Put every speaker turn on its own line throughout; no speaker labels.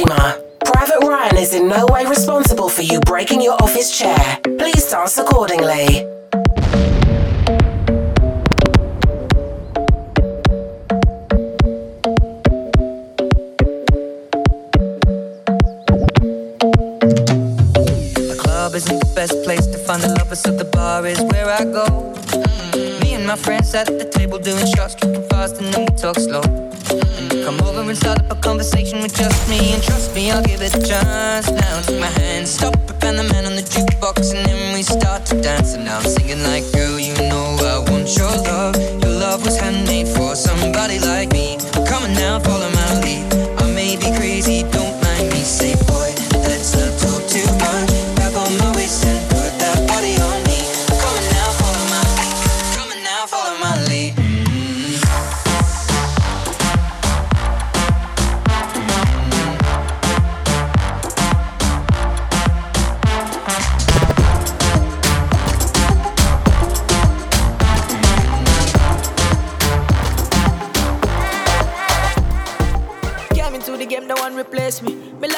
Disclaimer Private Ryan is in no way responsible for you breaking your office chair. Please dance accordingly.
The club isn't the best place to find the lovers, so the bar is where I go my friends at the table doing shots, kicking fast, and then we talk slow. Come over and start up a conversation with just me, and trust me, I'll give it a chance. Now take my hand, stop, and the man on the jukebox, and then we start to dance. And now I'm singing like, girl, you know I want your love. Your love was handmade for somebody like me. Come on now, follow my lead. I may be crazy, don't.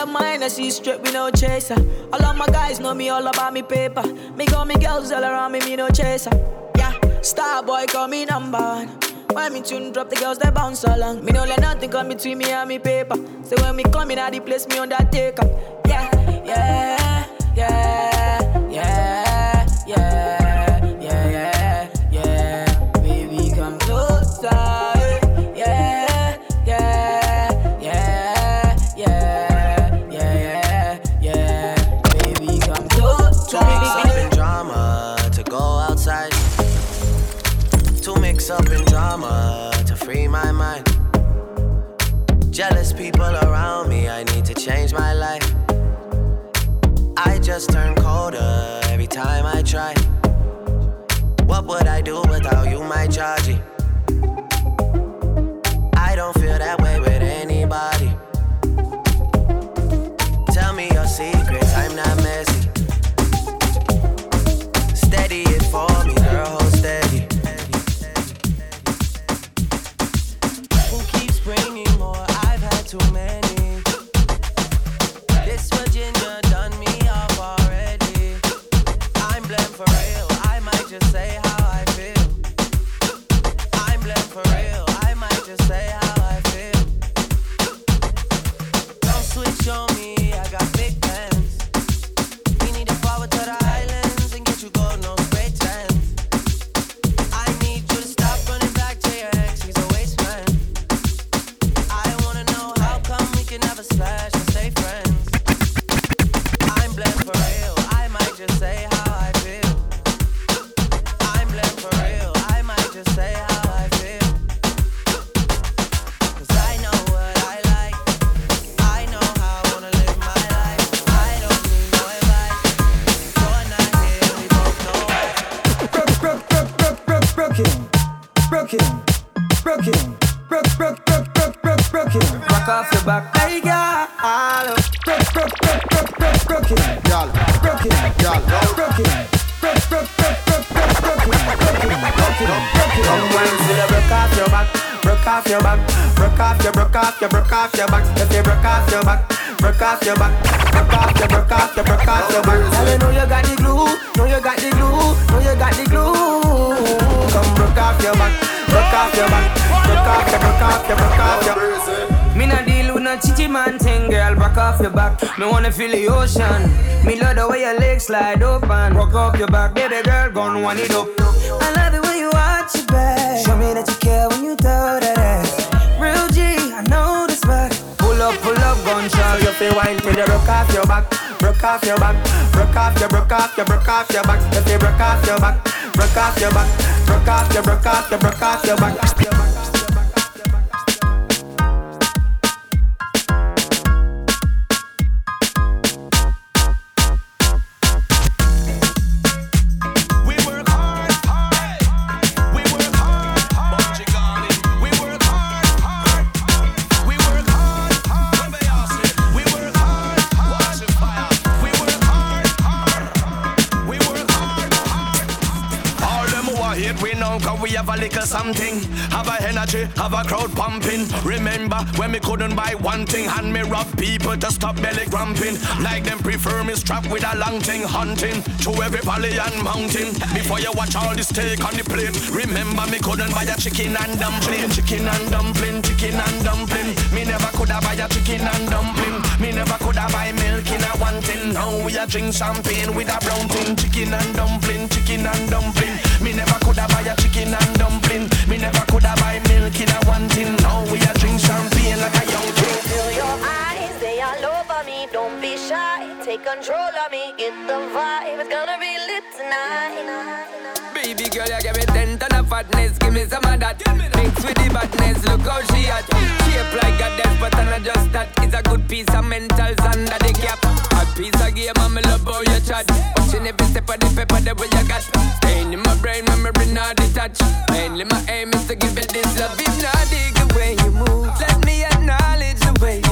mine, I see straight, we no chaser. All of my guys know me all about me paper. Me got me girls all around me, me no chaser. Yeah, star boy call me number one. When me tune drop, the girls they bounce along. Me no let nothing come between me and me paper. So when me come in, I the place me on that take up. Yeah, yeah, yeah.
people around me, I need to change my life. I just turn colder every time I try. What would I do without you, my Georgie? I don't feel that way with anybody. your back.
Have a have crowd pumping. Remember when me couldn't buy one thing, and me rob people to stop belly cramping. Like them prefer me strap with a long thing, hunting through every valley and mountain. Before you watch all this steak on the plate, remember me couldn't buy a chicken and dumpling, chicken and dumpling, chicken and dumpling. Me never coulda buy a chicken and dumpling. Me never coulda buy milk in a one tin. Now we a drink champagne with a brown tin, chicken and dumpling, chicken and dumpling. Me never coulda buy a chicken and dumpling. Me never coulda buy milk in a one tin. Now we a drink champagne like a young king.
Feel your eyes, they all over me. Don't be shy, take control of me. Get the vibe, it's gonna be lit tonight.
Baby girl, you give me ten ton of fatness, give me some of that. Mix with the badness, look how she at. Shape like a death, but I'm not just that. It's a good piece of mentals under the cap. A piece of game, I'm love how you chat. Watching every step of the paper, the way you got. Staying in my brain, memory not detached. Mainly my aim is to give it this love. If not, dig the way you move. Let me acknowledge the way you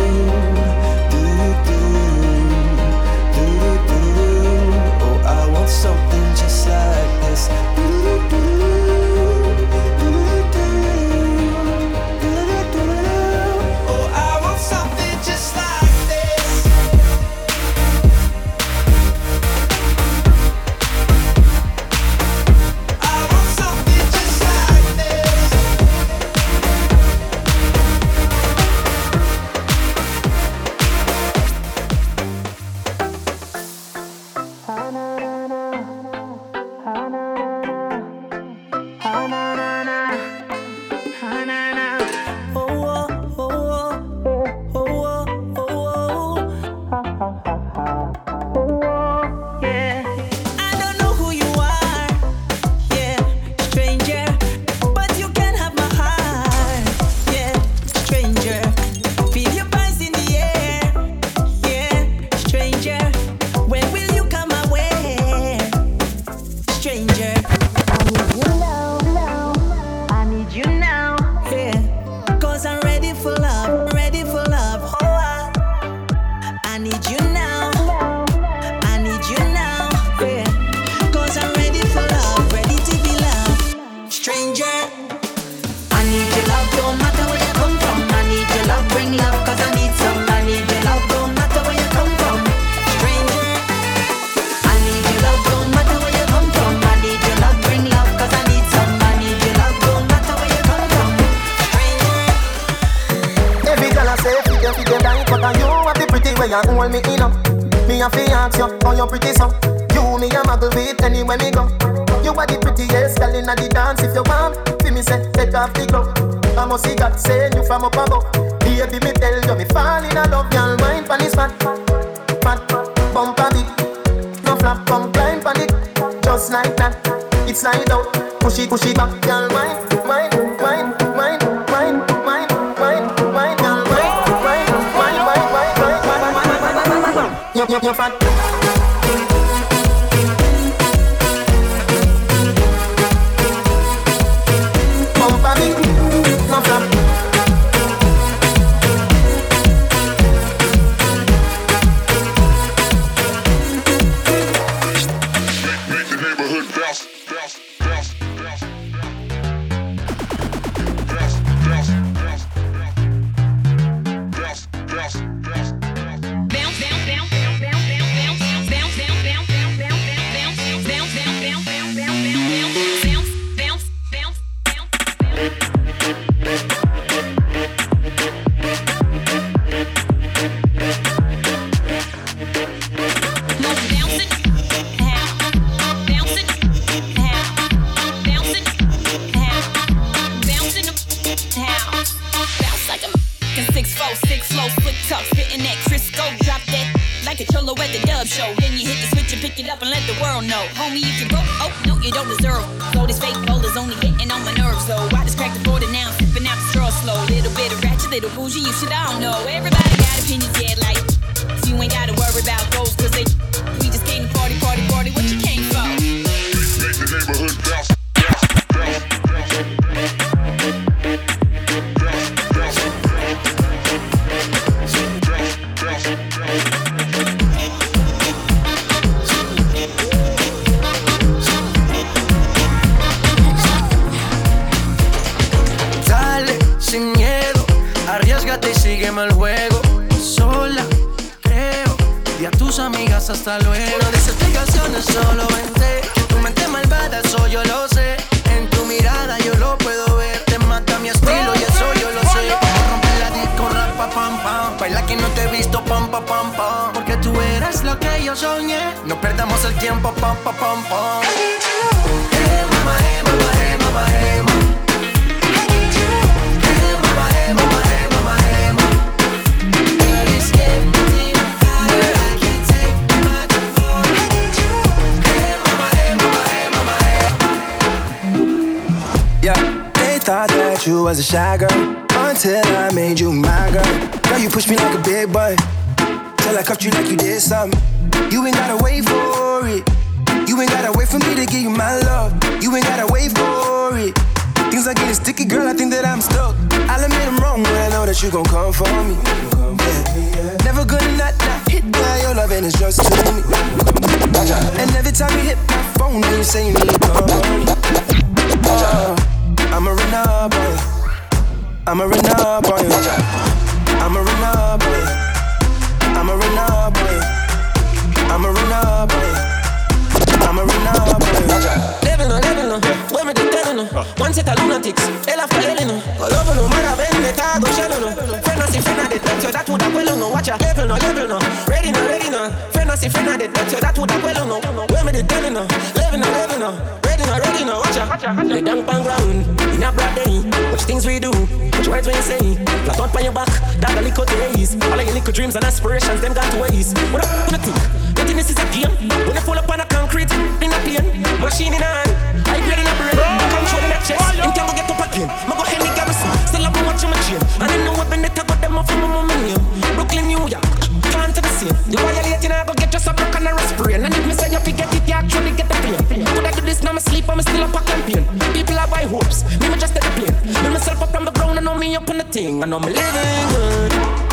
us. Until I made you my girl. Girl, you pushed me like a big boy till I cuffed you like you did something. You ain't gotta wait for it. You ain't gotta wait for me to give you my love. You ain't gotta wait for it. Things are getting sticky, girl. I think that I'm stuck. I'll admit I'm wrong when I know that you gon' come for me. Yeah. Never gonna not, not hit by your loving is just to me. And every time you hit my phone, you say you need company. Oh, uh, I'm a run up on you. I'm a run up on you. I'm a run up on you. I'm a run up on you. I'm a run up on you. I'm a run up on you.
Level on, level on, where me the devil no One set of lunatics, hell after hell no mara vendetta, go shell no Friend see friend the dead, so that would have well no Watch a level no, level no, ready no, ready no Friend see friend the dead, so that would have oh. well no Where me the devil no, level no, level no Ready no, ready no, watch a Lay down pan ground, in a broad day Watch things we do, watch words we say. Flat out on your back, dog a little days All of your little dreams and aspirations, them got ways What up, you think? You think this is a game? When you fall upon a concrete, in a plane Machine in hand, I grade in a brain. Control in a chest, in can go get up again. Ma go Henny Garrison, still up and watch my chain. And I know weapon that I got them off from my name Brooklyn, New York, can't the same You violating, I go get just a broke and a sprain. And if me say you forget it, you actually get the plane Could I do this now, me sleep, I'm still up a campaign. People are buy hopes, me me just take the plane Build myself up from the ground, I know me up on the thing. I know me living good,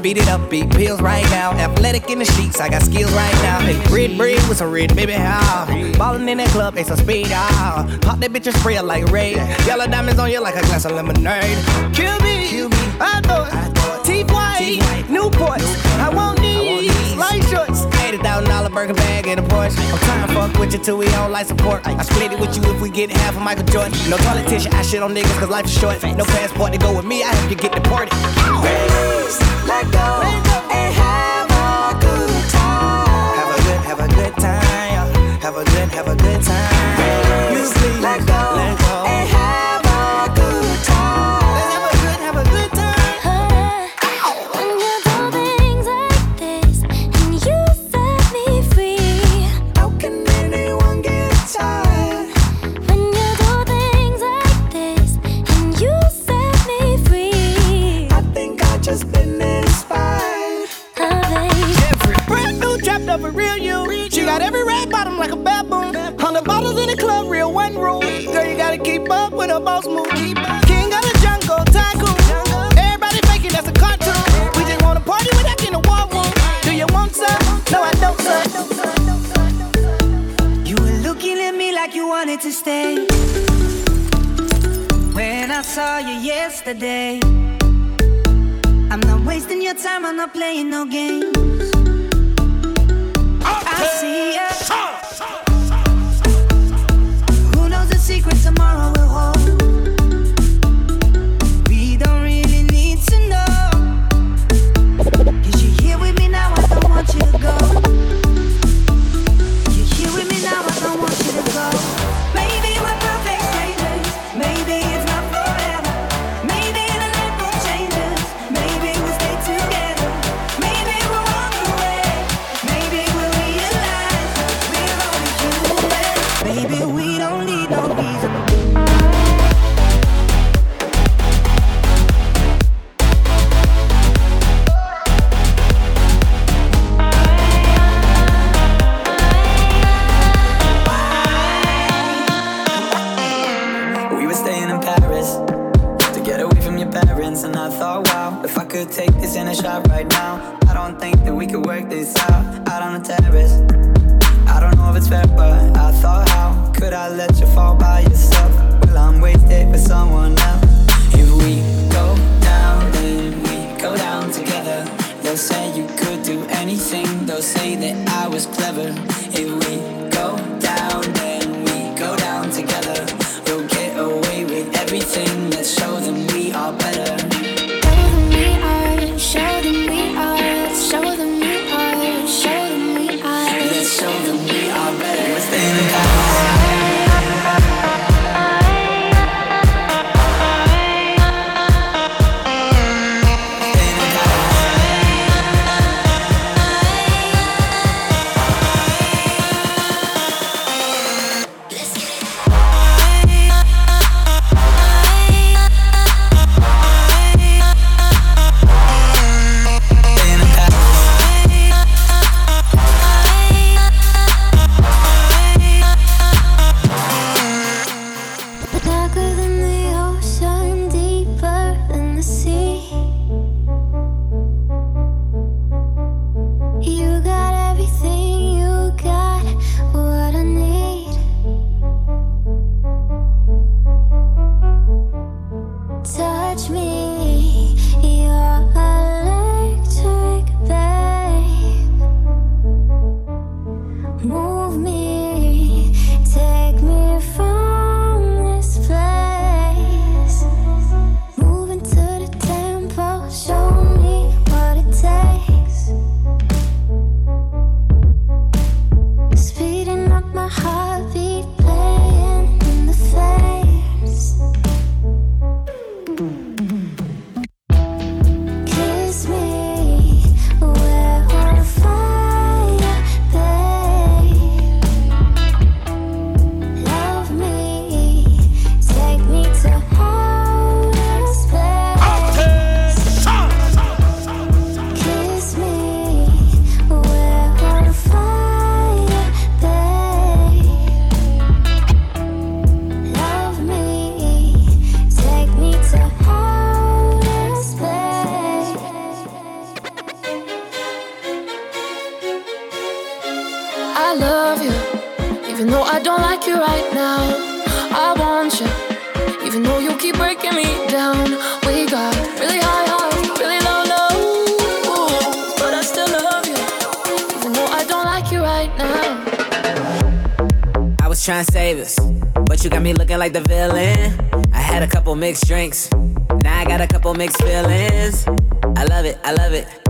beat
it
up, beat pills right now. Athletic in the sheets, I got skills right now. Hey, red bread with some red, baby, how? Ballin' in that club, they some speed, ah. Pop that bitch and spray her like red. Yellow diamonds on you like a glass of lemonade. Kill me, Kill me. I thought, T-White, Newport, I want these, light shorts. $80,000 burger bag and a Porsche. I'm trying to fuck with you till we don't like support. I split it with you if we get half of Michael Jordan. No politician, I shit on niggas cause life is short. No passport to go with me, I
have
to
get
deported. Hey. Trying to save us, but you got me looking like the villain. I had a couple mixed drinks, now I got a couple mixed feelings. I love it, I love it.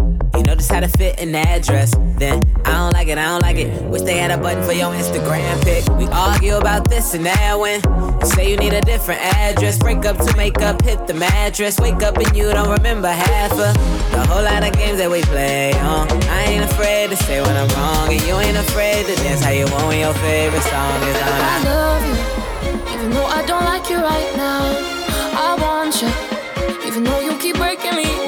Just how to fit the address. Then I don't like it, I don't like it. Wish they had a button for your Instagram pic. We argue about this and that when say you need a different address. Break up to make up, hit the mattress. Wake up and you don't remember half of the whole lot of games that we play on. I ain't afraid to say when I'm wrong, and you ain't afraid to dance how you want when your favorite song is on.
I love you, even though I don't like you right now. I want you, even though you keep breaking me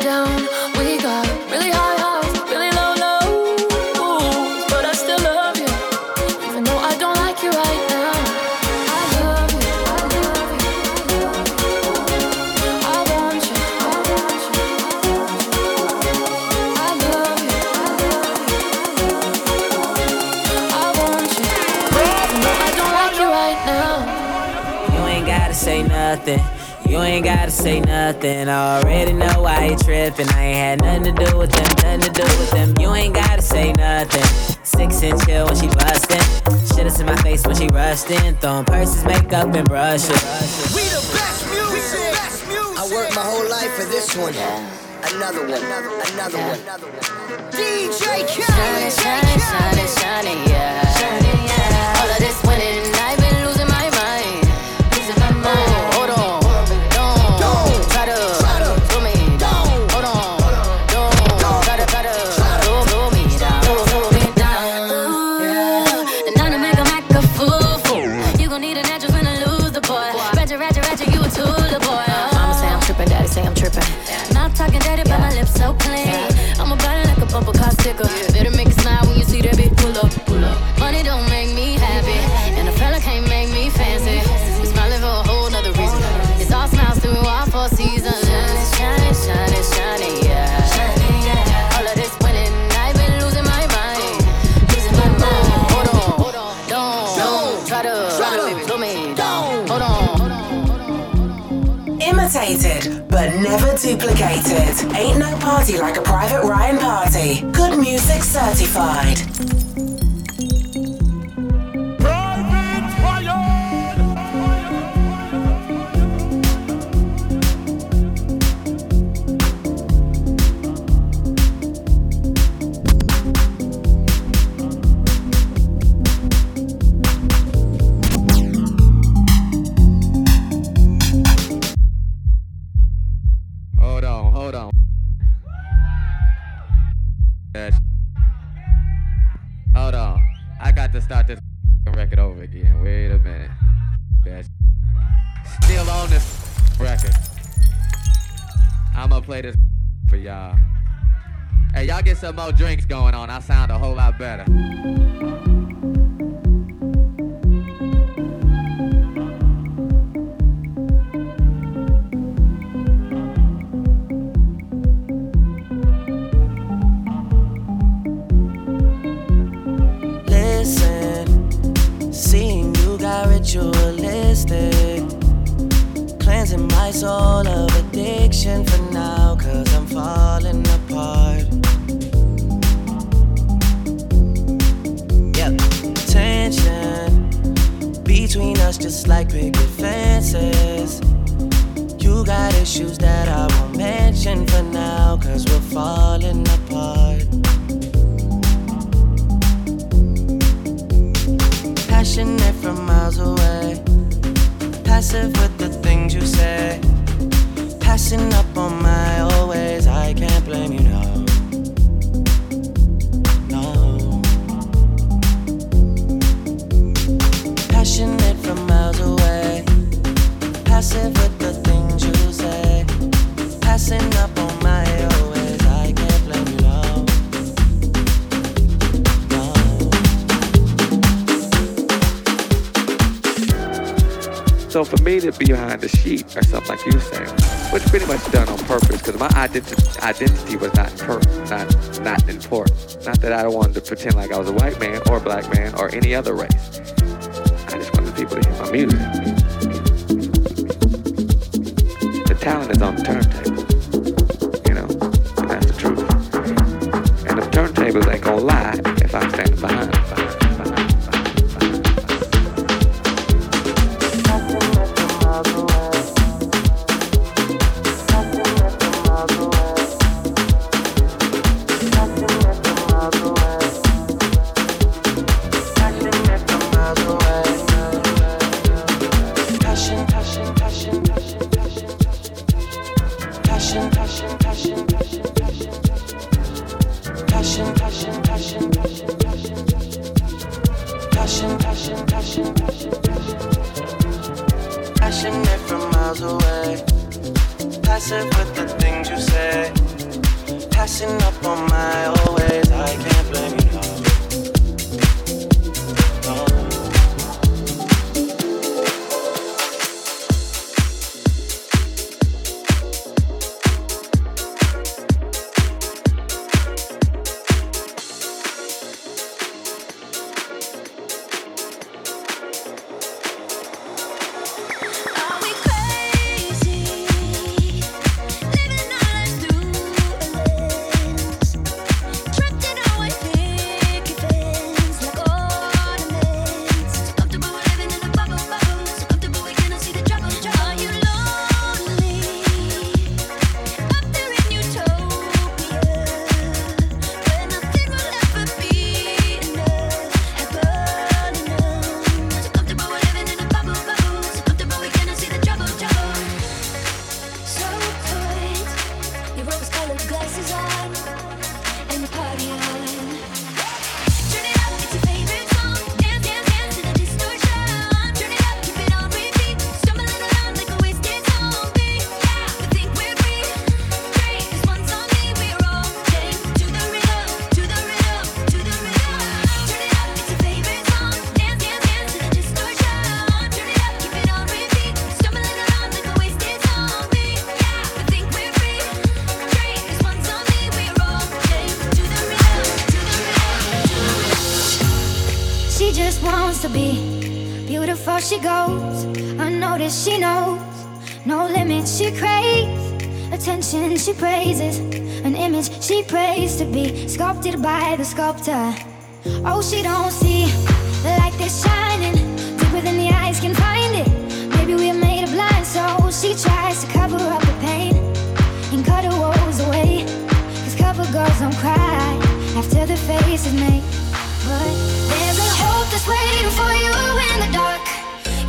You
ain't gotta say nothing. I already know why you tripping. I ain't had nothing to do with them, nothing to do with them. You ain't gotta say nothing. Six and chill when she bustin'. Shit is in my face when she rushed in. Throwing purses, makeup, and brushes.
We the best music. I worked my whole life for this one. Another one. Another one. Another
one. DJ Shining, shining, shining, shining, yeah. Shining, yeah. All of this winning, I've been losing my mind. Losing my mind.
Bumper never duplicated. Ain't no party like a private Ryan party. Good music certified.
Some more drinks going on. I sound a whole lot better.
So
for me to be behind the sheet or something like you saying, was pretty much done on purpose because my identity identity was not per, not not important. Not that I wanted to pretend like I was a white man or a black man or any other race. I just wanted people to hear my music. The talent is on the turntable, you know, and that's the truth. And the turntables ain't gonna lie if I'm standing behind
praises an image. She prays to be sculpted by the sculptor. Oh, she don't see the light that's shining deeper than the eyes can find it. Maybe we're made of blind, so she tries to cover up the pain and cut her woes away. Cause cover girls don't cry after the face is made. But there's a hope that's waiting for you in the dark.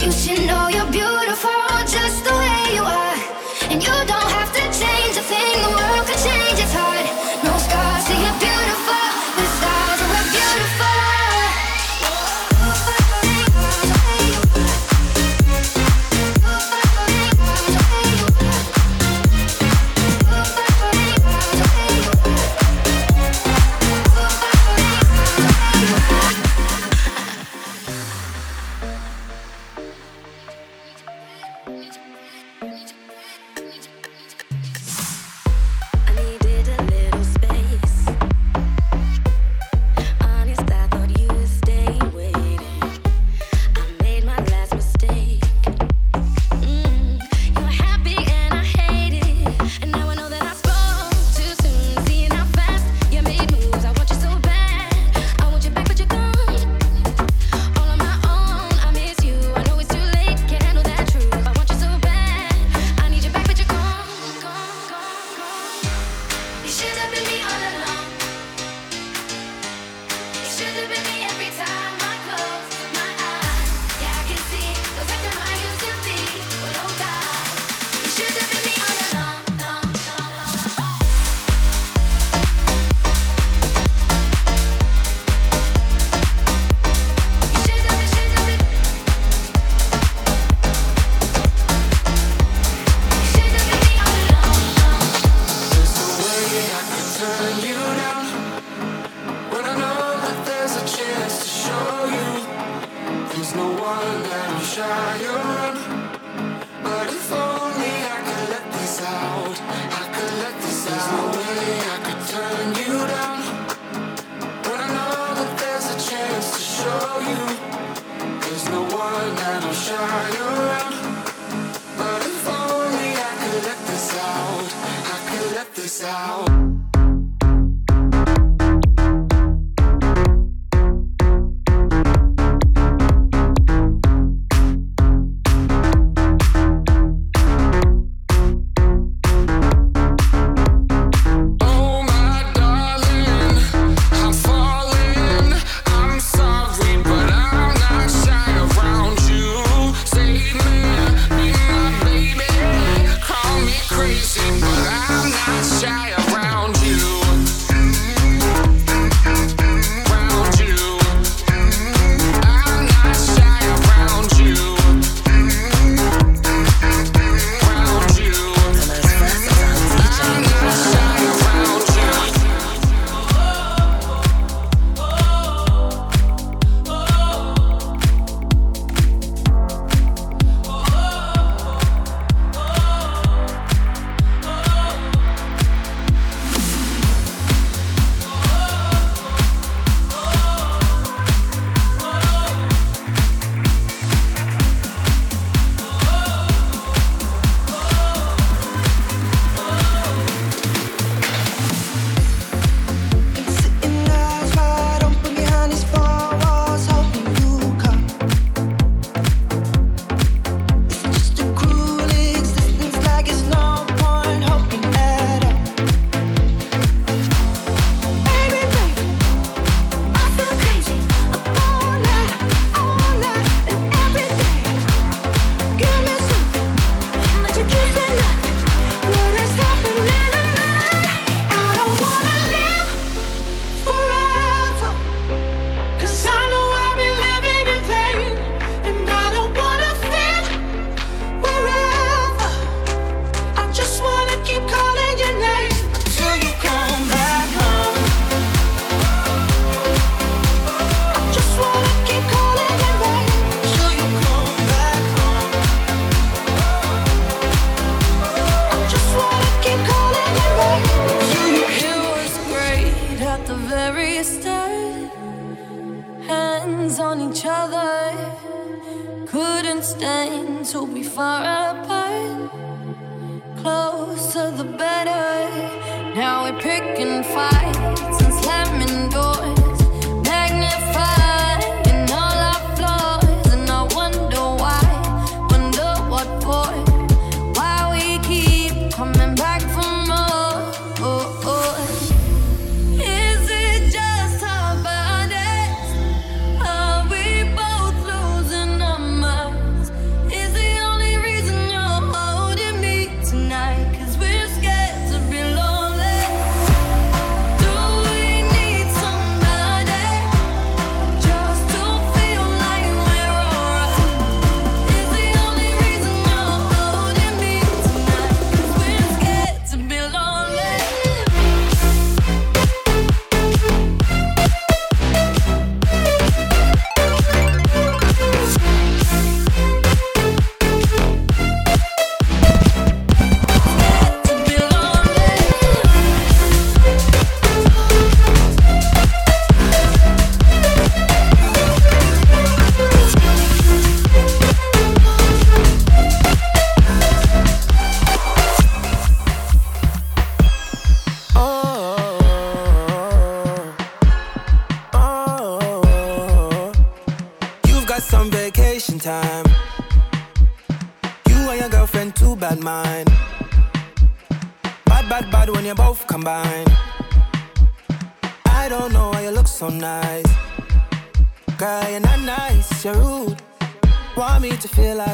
You should know you're beautiful just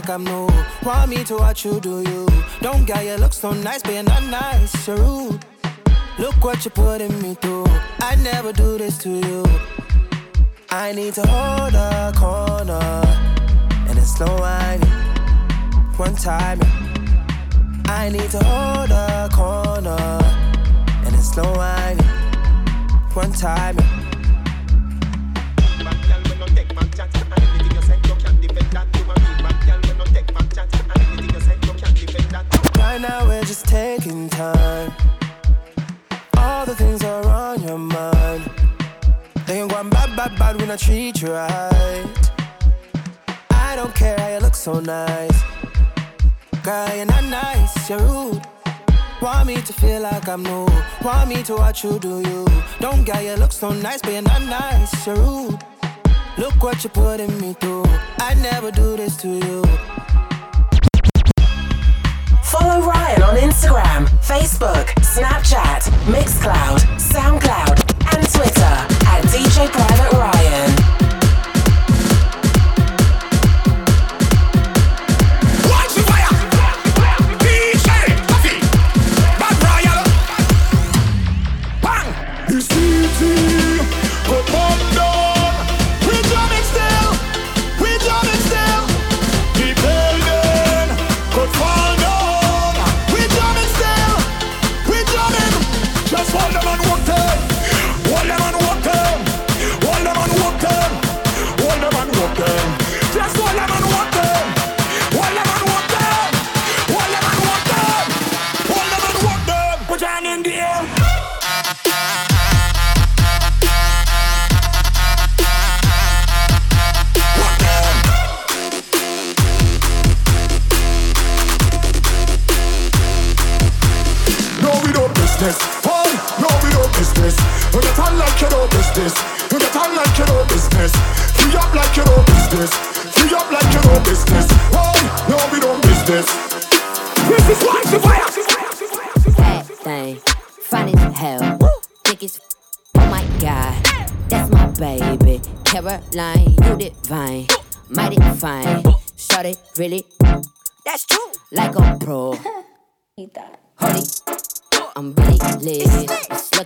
like
I'm new. Want me to watch you do you. Don't get you look so nice, you're not nice, you're rude. Look what you're putting me through. I never do this to you. I need to hold a corner and it's slow whining. One time. I need to hold a corner and it's slow whining. One time, Right now we're just taking time. All the things are on your mind. Then you going bad, bad, bad when I treat you right. I don't care how you look so nice. Girl, you're not nice, you're rude.
Want me to feel like I'm new. Want me to watch you do you. Don't get you look so nice, but you're not nice. You're rude. Look what you're putting me through. I never do this to you.
Instagram, Facebook, Snapchat, Mixcloud, Soundcloud, and Twitter at DJ Private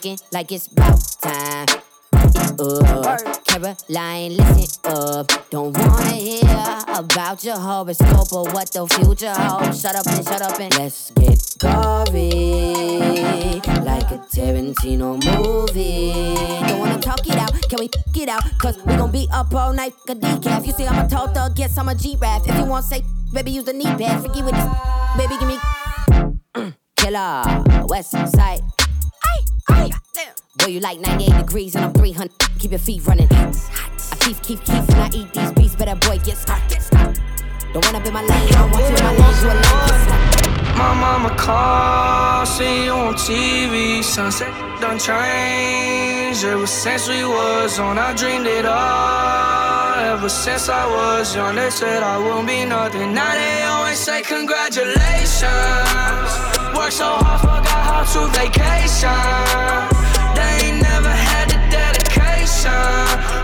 looking like it's about time. Uh, Caroline, listen up. Don't wanna hear about your horoscope or what the future holds. Shut up and shut up and let's get gory, like a Tarantino movie. Don't wanna talk it out, can we get out? Cause we gon' be up all night, a decaf. You see, I'm a tall thug, guess I'm a G-Rap. If you wanna say, baby, use the knee pad. Forget with this, baby, give me killer, west side. Boy, you like 98 degrees and I'm 300. Keep your feet running. I keep, keep, keep, and I eat these beats. but Better boy, get started, get started. Don't wanna be my lane, I want you in my lane, you alone.
My mama called, see you on TV. Sunset done changed. Ever since we was on, I dreamed it all. Ever since I was young, they said I wouldn't be nothing. Now they always say congratulations. Worked so hard, forgot how to vacation. They ain't never had the dedication.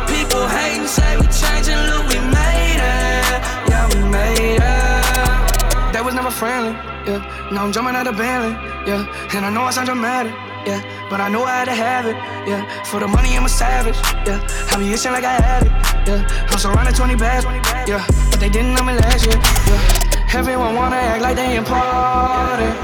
People hating, say we changing, look, we made it. Yeah, we made it. That was never friendly, yeah. Now I'm jumping out of Bentley, yeah. And I know I sound dramatic, yeah. But I know I had to have it, yeah. For the money, I'm a savage, yeah. I be itching like I had it, yeah. I'm surrounded 20 bags, yeah. But they didn't know me last year, yeah. Everyone wanna act like they important,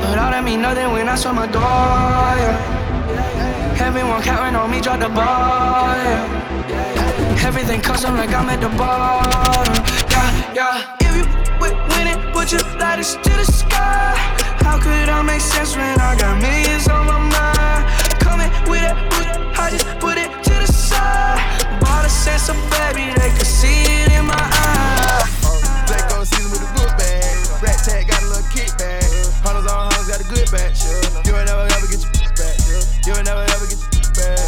but all that mean nothing when I shut my door, yeah. Everyone counting on me, drop the ball, yeah. Everything custom like I'm at the bottom, yeah, yeah. If you with winning, would you light us to the sky? How could I make sense when I got millions on my mind? Coming with it, with I just put it to the side. Bought a sense of baby, they could see it in my eyes.
Tag got a little kickback. Hunters on hunters got a good batch. You ain't never ever get your back. You ain't never ever get your back.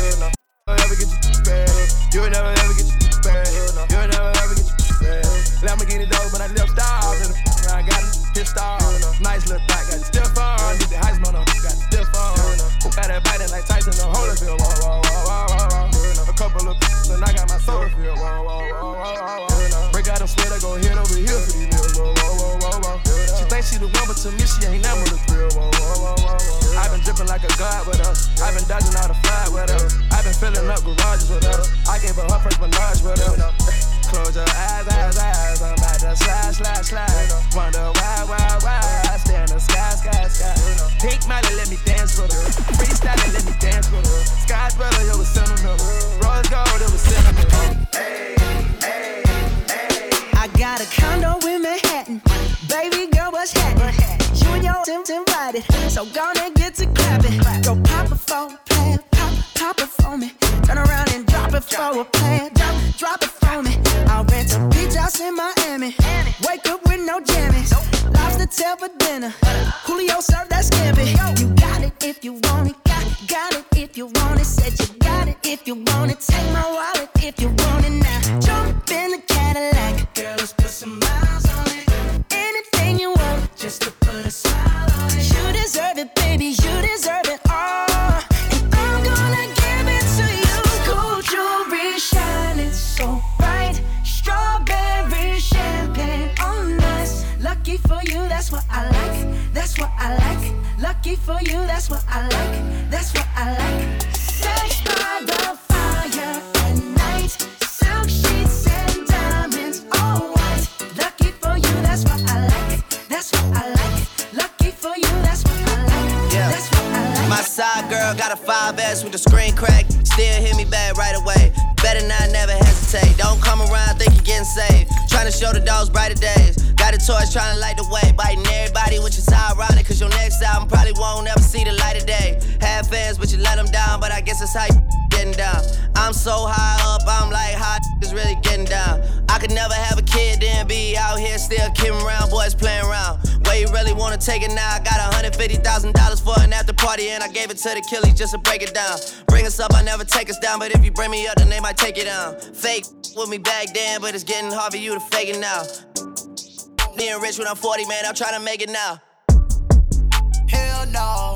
Ever get your back. You ain't never ever get your back. You ain't never ever get your back. Lamborghini dope, but I left stars I got pissed off. Like a god with us. I've been dodging all the fly with us. I've been filling up garages with us. I gave her her first menage with us. Close your eyes, eyes, eyes. I'm about to slide, slide, slide. Wonder why, why, why. I stay in the sky, sky, sky. Pink Molly, let me dance with her. Freestyle, let me dance with her. Sky's better, it was sentimental. Rose gold, it was sentimental.
I got a condo in Manhattan. Baby girl, what's happening? You and your Tim invited. So gonna
That's what I like. Lucky for you, that's what I like. That's what I like. Sex by the fire at night. Silk sheets and diamonds, all white. Lucky for you, that's what I like. That's what I like. Lucky for you, that's what I like.
Yeah.
That's what I like.
My side girl got a 5S with the screen crack. Still hit me back right away. Better not never hesitate. Don't come around, think you're getting saved. Trying to show the dogs brighter days. Got a torch trying to light the way. Biting everybody, which is ironic. Cause your next album probably won't ever see the light of day. Have fans, but you let them down. But I guess it's you getting down. I'm so high up, I'm like, how is really getting down? I could never have a kid, then be out here still kidding around, boys playing around. Where you really wanna take it now? I got $150,000 for an after party, and I gave it to the killies just to break it down. Bring us up, I never take us down, but if you bring me up, then they might take it down. Fake with me back then, but it's getting hard for you to fake it now. Being rich when I'm 40, man, I'm trying to make it now.
Hell no.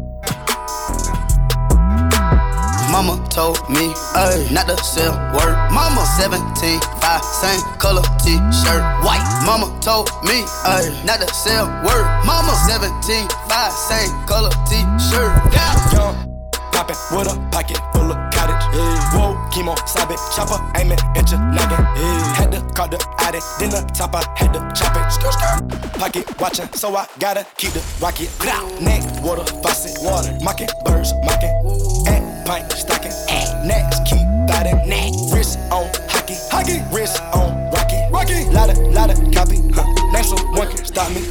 Mama told me, ay, not to sell word. Mama 17, 5, same color t-shirt, white. Mama told me, ay, not to sell word. Mama 17, 5, same color t-shirt. Yeah.
Young, poppin' with a pocket full of cottage. Whoa, chemo, sabe, chopper, aiming at your noggin. Had to call the addy, then the top, I had to chop it. Skr, skr. Pocket watchin', so I gotta keep the rocket. Neck, water, faucet, water, mocking, birds, mocking. Pint, stocking. Next, keep biting. Wrist on hockey, hockey. Wrist on rocky, rocky. Lotta, lotta copy. Huh. Name someone can stop
me.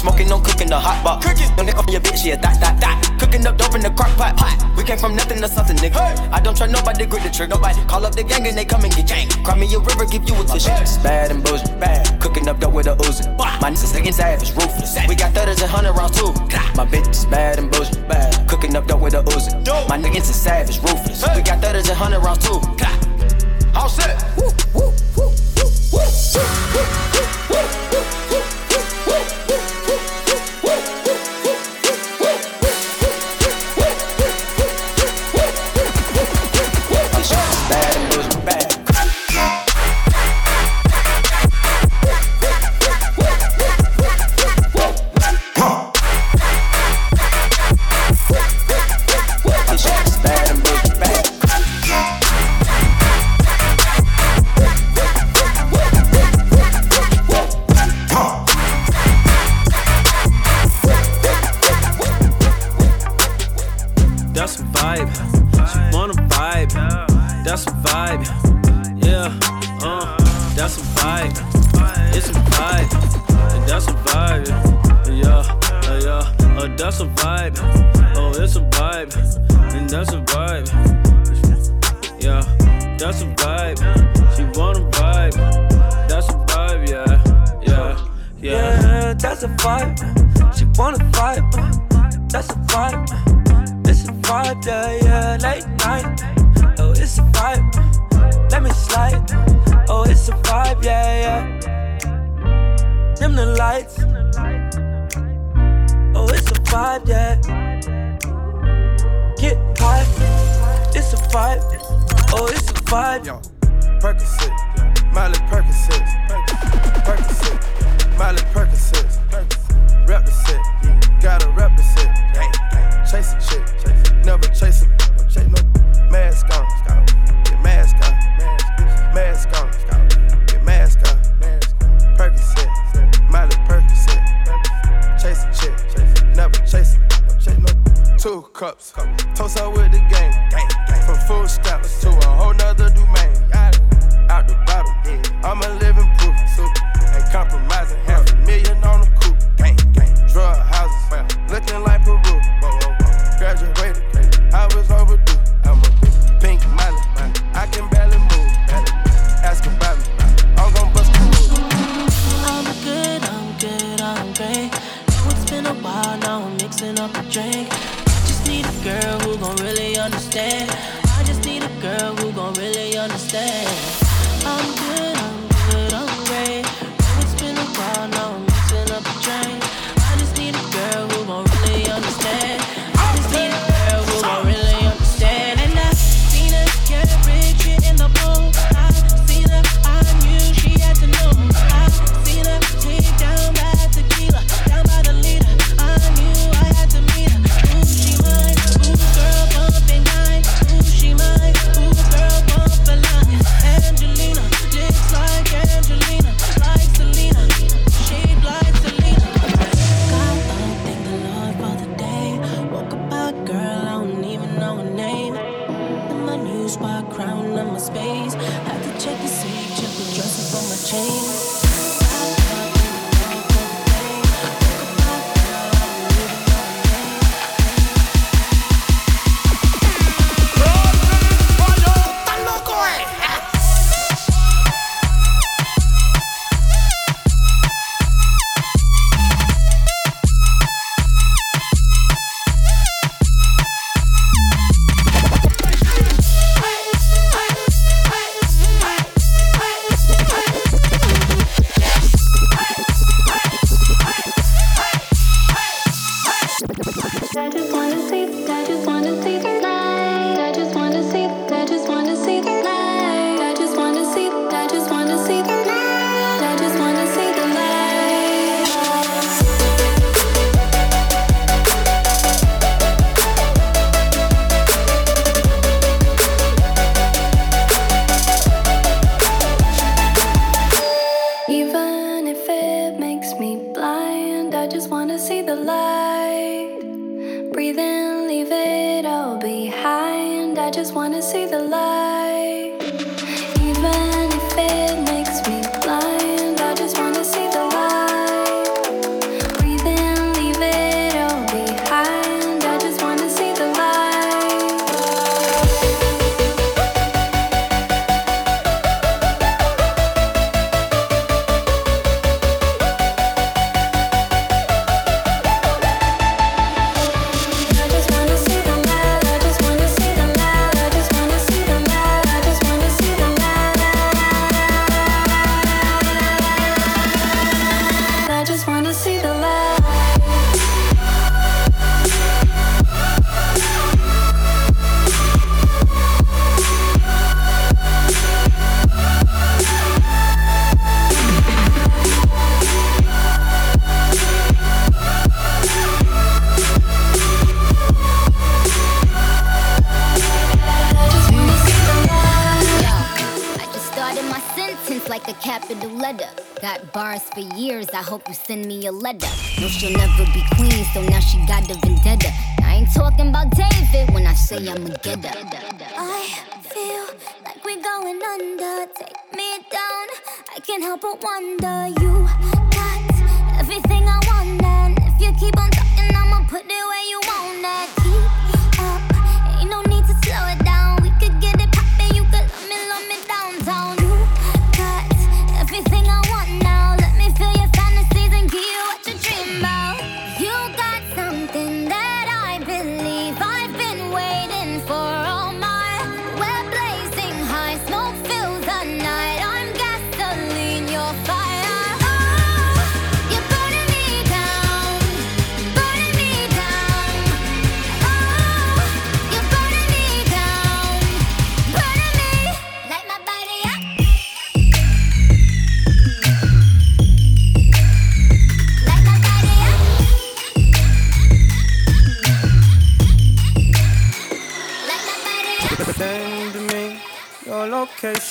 Smoking, no cooking, the hot box. Crickets. Don't get off your bitch, yeah, that, that, that. Cooking up dope in the crock pot. pot. We came from nothing to something, nigga. Hey. I don't trust nobody, grip the trick. Nobody call up the gang and they come and get janked. Cry me a river, give you a tissue. Bad and bullshit, bad. Cooking up dope with a Uzi. My niggas against savage, ruthless. We got thudders and hundred rounds too. My bitch is bad and bullshit, bad. Cooking up dope with a Uzi. My niggas is savage, ruthless. We got thudders and hundred rounds too. All set.
Woo, woo, woo,
woo, woo, woo, woo.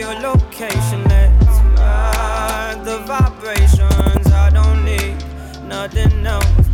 Your location. Let's ride the vibrations. I don't need nothing else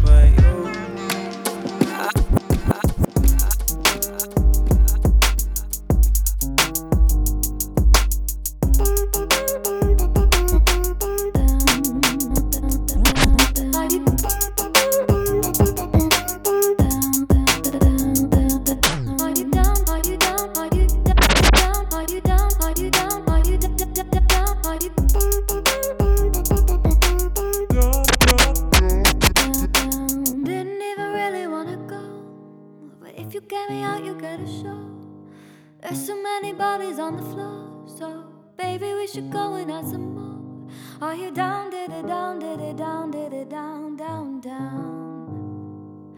bodies on the floor, so baby, we should go and add some more. Are you down, did it down, did it down, did it down, down, down?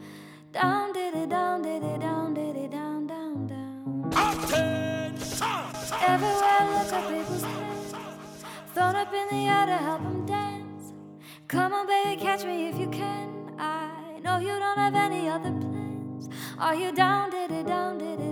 Down, did it down, did it down, did it down, down, down. Everywhere I look at people's hands, thrown up in the air to help them dance. Come on, baby, catch me if you can. I know you don't have any other plans. Are you down, did it down, did it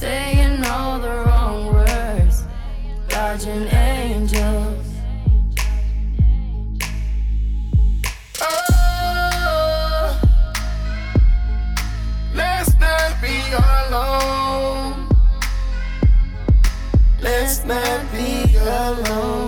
saying all
the wrong words, dodging angels.
Oh, let's not be alone. Let's not be alone.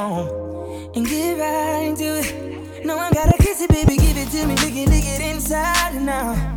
home and get right into it. No, I gotta kiss it, baby, give it to me, lick it, lick it inside now.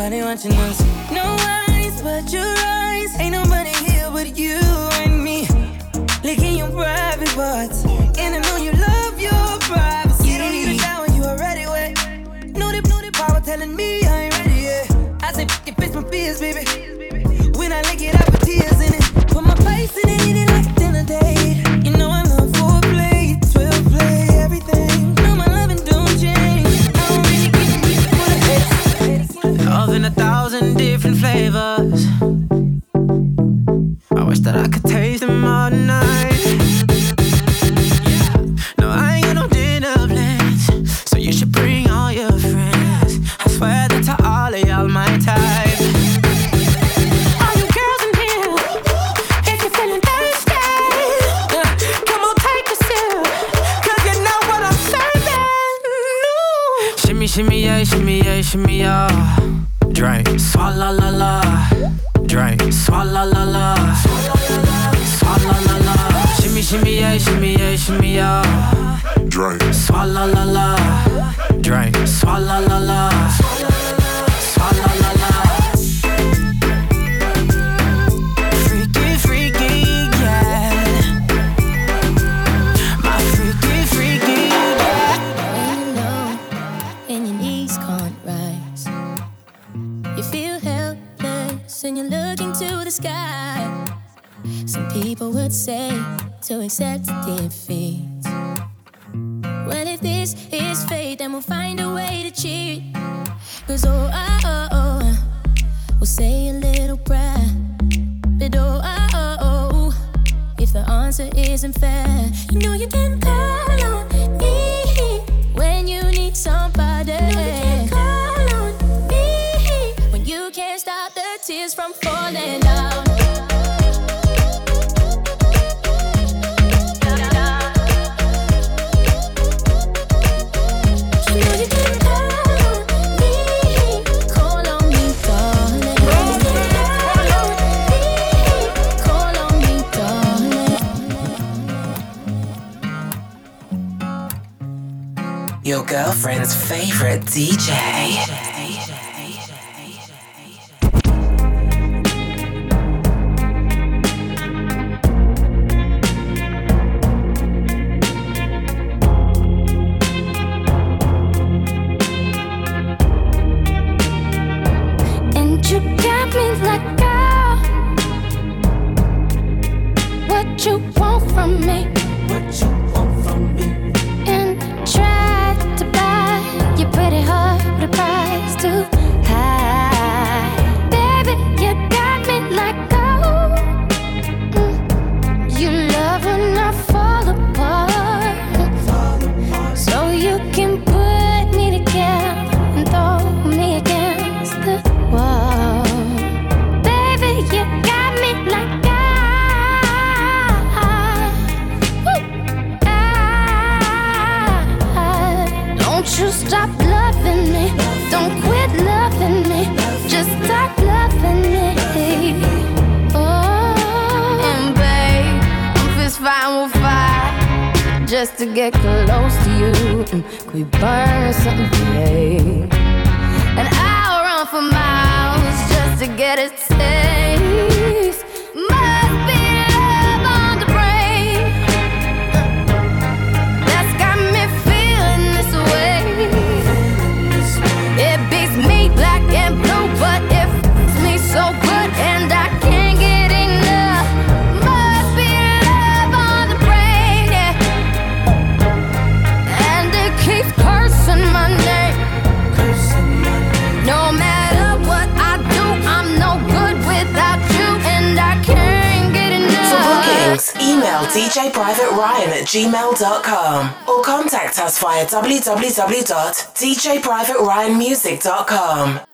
nobody watching us. No eyes but your eyes. Ain't nobody here but you. Your
girlfriend's favorite DJ. www.djprivateryanmusic.com.